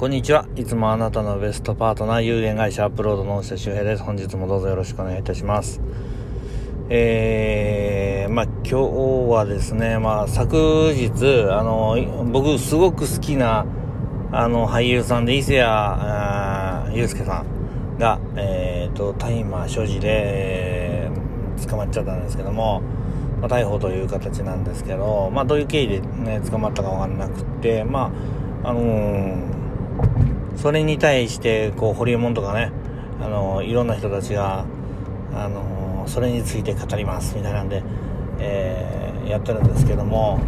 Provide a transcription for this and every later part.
こんにちは。いつもあなたのベストパートナー、有限会社アップロードの大下周平です。本日もどうぞよろしくお願いいたします。えー、まあ今日はですね、まあ昨日、あの、僕すごく好きな、あの、俳優さんで伊勢谷祐介さんが、えっ、ー、と、大麻所持で、捕まっちゃったんですけども、まあ、逮捕という形なんですけど、まあどういう経緯でね、捕まったかわからなくて、まあ、あのーそれに対してこうホリエモンとかねあのいろんな人たちがあのそれについて語りますみたいなんで、えー、やってるんですけども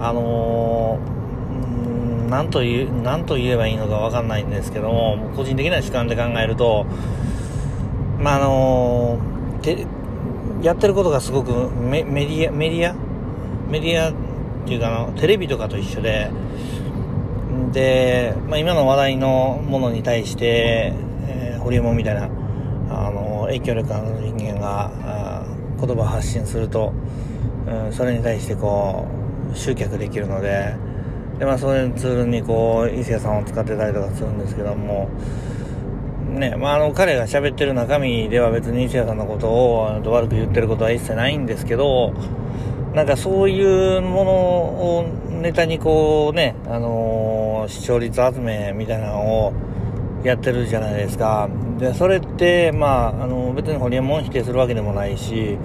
あの、なんと言う何と言えばいいのか分かんないんですけども個人的な主観で考えるとまああのー、やってることがすごくメメディアメディア？メディアっていうかあのテレビとかと一緒でで、まあ、今の話題のものに対して、えー、ホリエモンみたいなあの影響力ある人間が言葉を発信すると、うん、それに対してこう集客できるのでで、まあ、そういうツールにこう伊勢谷さんを使ってたりとかするんですけどもねまあ、あの彼が喋ってる中身では別に伊勢谷さんのことを悪く言ってることは一切ないんですけどなんかそういうものをネタにこうね、あのー、視聴率集めみたいなのをやってるじゃないですか。で、それって、まあ、あの、別にホリエモン否定するわけでもないし、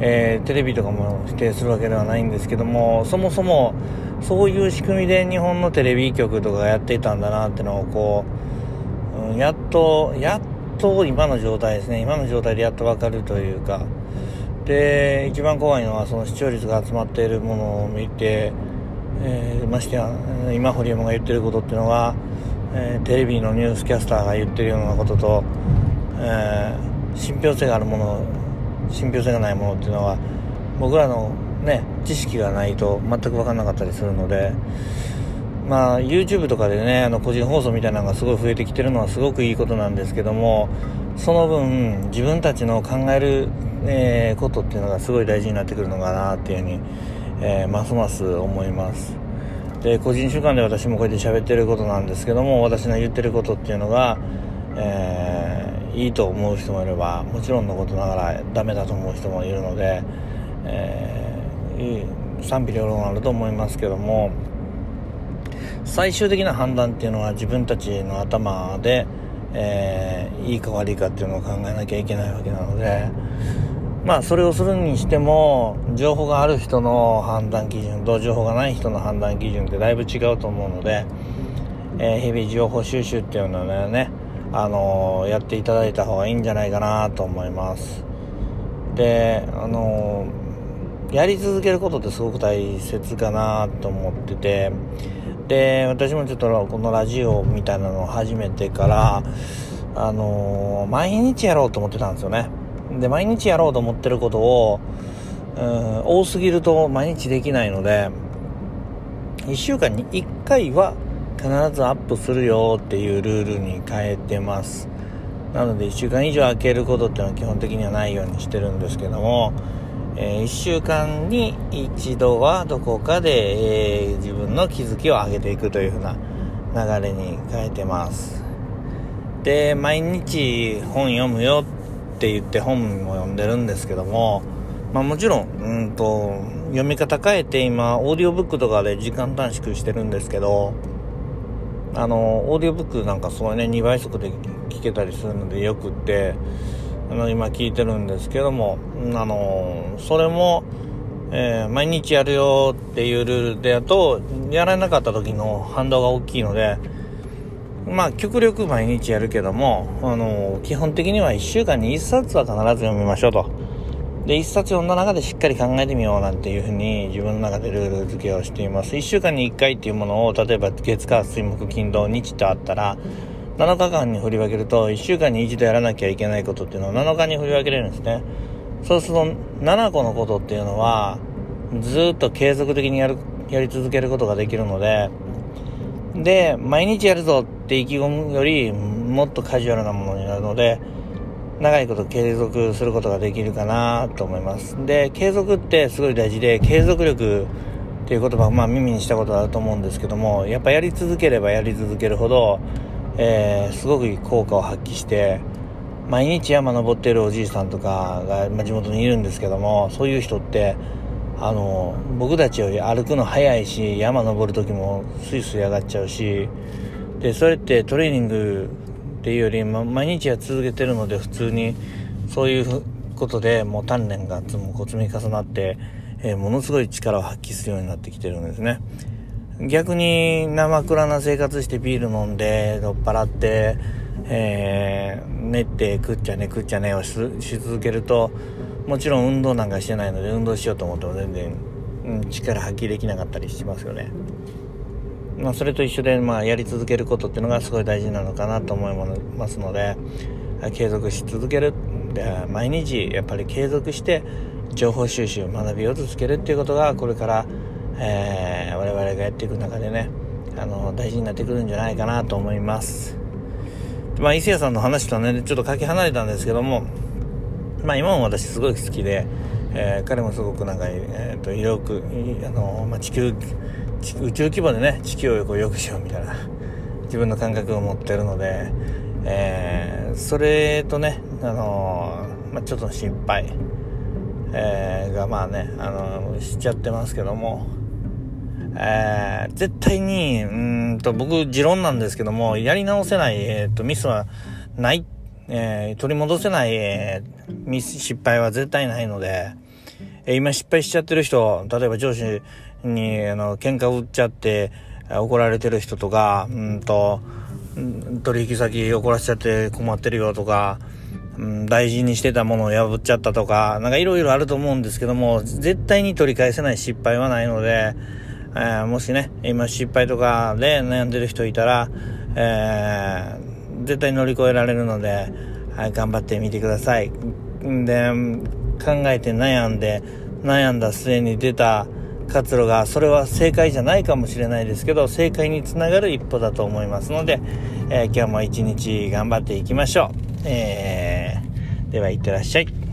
えー、テレビとかも否定するわけではないんですけども、そもそもそういう仕組みで日本のテレビ局とかがやっていたんだなってのをこう、うん、やっと、やっと今の状態ですね、今の状態でやっとわかるというか、で一番怖いのはその視聴率が集まっているものを見て、えー、ましてや今堀山が言ってることっていうのは、えー、テレビのニュースキャスターが言ってるようなことと、えー、信憑性があるもの信憑性がないものっていうのは僕らのね知識がないと全く分かんなかったりするのでまあ YouTube とかでねあの個人放送みたいなのがすごい増えてきてるのはすごくいいことなんですけどもその分自分たちの考えるえー、ことっていうのがすごい大事になってくるのかなっていうふうに、えー、ますます思います。で個人習慣で私もこうやって喋ってることなんですけども私の言ってることっていうのが、えー、いいと思う人もいればもちろんのことながらダメだと思う人もいるので、えー、賛否両論あると思いますけども最終的な判断っていうのは自分たちの頭で、えー、いいか悪いかっていうのを考えなきゃいけないわけなので、まあそれをするにしても情報がある人の判断基準と情報がない人の判断基準ってだいぶ違うと思うので、えー、日々情報収集っていうのはね、あのー、やっていただいた方がいいんじゃないかなと思います。であのー、やり続けることってすごく大切かなと思っててで私もちょっとこのラジオみたいなのを始めてからあの毎日やろうと思ってたんですよね。で、毎日やろうと思ってることを、うん、多すぎると毎日できないので、1週間に1回は必ずアップするよっていうルールに変えてます。なので1週間以上空けることっていうのは基本的にはないようにしてるんですけども、えー、1週間に一度はどこかで、えー、自分の気づきを上げていくというふうな流れに変えてます。で、毎日本読むよっって言って本も読んでるんですけども、まあもちろん、うんと、読み方変えて今、オーディオブックとかで時間短縮してるんですけど、あの、オーディオブックなんかそうね、2倍速で聞けたりするのでよくって、あの、今聞いてるんですけども、あの、それも、えー、毎日やるよっていうルールでやると、やらなかった時の反動が大きいので、まあ、極力毎日やるけども、あの、基本的には1週間に1冊は必ず読みましょうと。で、1冊読んだ中でしっかり考えてみようなんていうふうに自分の中でルール付けをしています。1週間に1回っていうものを、例えば月火水木金土日とあったら、7日間に振り分けると、1週間に一度やらなきゃいけないことっていうのを7日に振り分けれるんですね。そうすると、7個のことっていうのは、ずっと継続的にやる、やり続けることができるので、で、毎日やるぞって意気込むより、もっとカジュアルなものになるので、長いこと継続することができるかなと思います。で、継続ってすごい大事で、継続力っていう言葉まあ耳にしたことあると思うんですけどもやっぱやり続ければやり続けるほど、えー、すごく効果を発揮して毎日山登ってるおじいさんとかが、まあ、地元にいるんですけどもそういう人ってあの僕たちより歩くの早いし山登る時もスイスイ上がっちゃうしでそれってトレーニングっていうより、ま、毎日は続けてるので普通に。そういうことでもう鍛錬が積み重なって、えー、ものすごい力を発揮するようになってきてるんですね。逆に生暗な生活してビール飲んで酔っ払ってえー、寝て食っちゃね食っちゃねをし続けるともちろん運動なんかしてないので運動しようと思っても全然、うん、力発揮できなかったりしますよね。まあ、それと一緒で、まあ、やり続けることっていうのがすごい大事なのかなと思いますので継続し続けるで毎日やっぱり継続して情報収集学びを続けるっていうことがこれから、えー、我々がやっていく中でねあの大事になってくるんじゃないかなと思います。まあ、伊勢谷さんの話とはね、ちょっとかけ離れたんですけども、まあ、今も私すごい好きで、えー、彼もすごくなんか、えー、と、広く、あの、まあ、地球、宇宙規模でね、地球をこう良くしようみたいな、自分の感覚を持ってるので、えー、それとね、あのまあ、ちょっと心配、えー、がまあね、あのしちゃってますけども、えー、絶対に、うんと、僕、持論なんですけども、やり直せない、えっ、ー、と、ミスはない、えー、取り戻せない、えー、ミス、失敗は絶対ないので、えー、今失敗しちゃってる人、例えば上司に、あの、喧嘩を売っちゃって、怒られてる人とか、うんと、取引先怒らせちゃって困ってるよとか、うん、大事にしてたものを破っちゃったとか、なんかいろいろあると思うんですけども、絶対に取り返せない失敗はないので、えー、もしね、今失敗とかで悩んでる人いたら、えー、絶対乗り越えられるので、はい、頑張ってみてください。で、考えて悩んで、悩んだ末に出た活路が、それは正解じゃないかもしれないですけど、正解につながる一歩だと思いますので、えー、今日も一日頑張っていきましょう。えー、では、いってらっしゃい。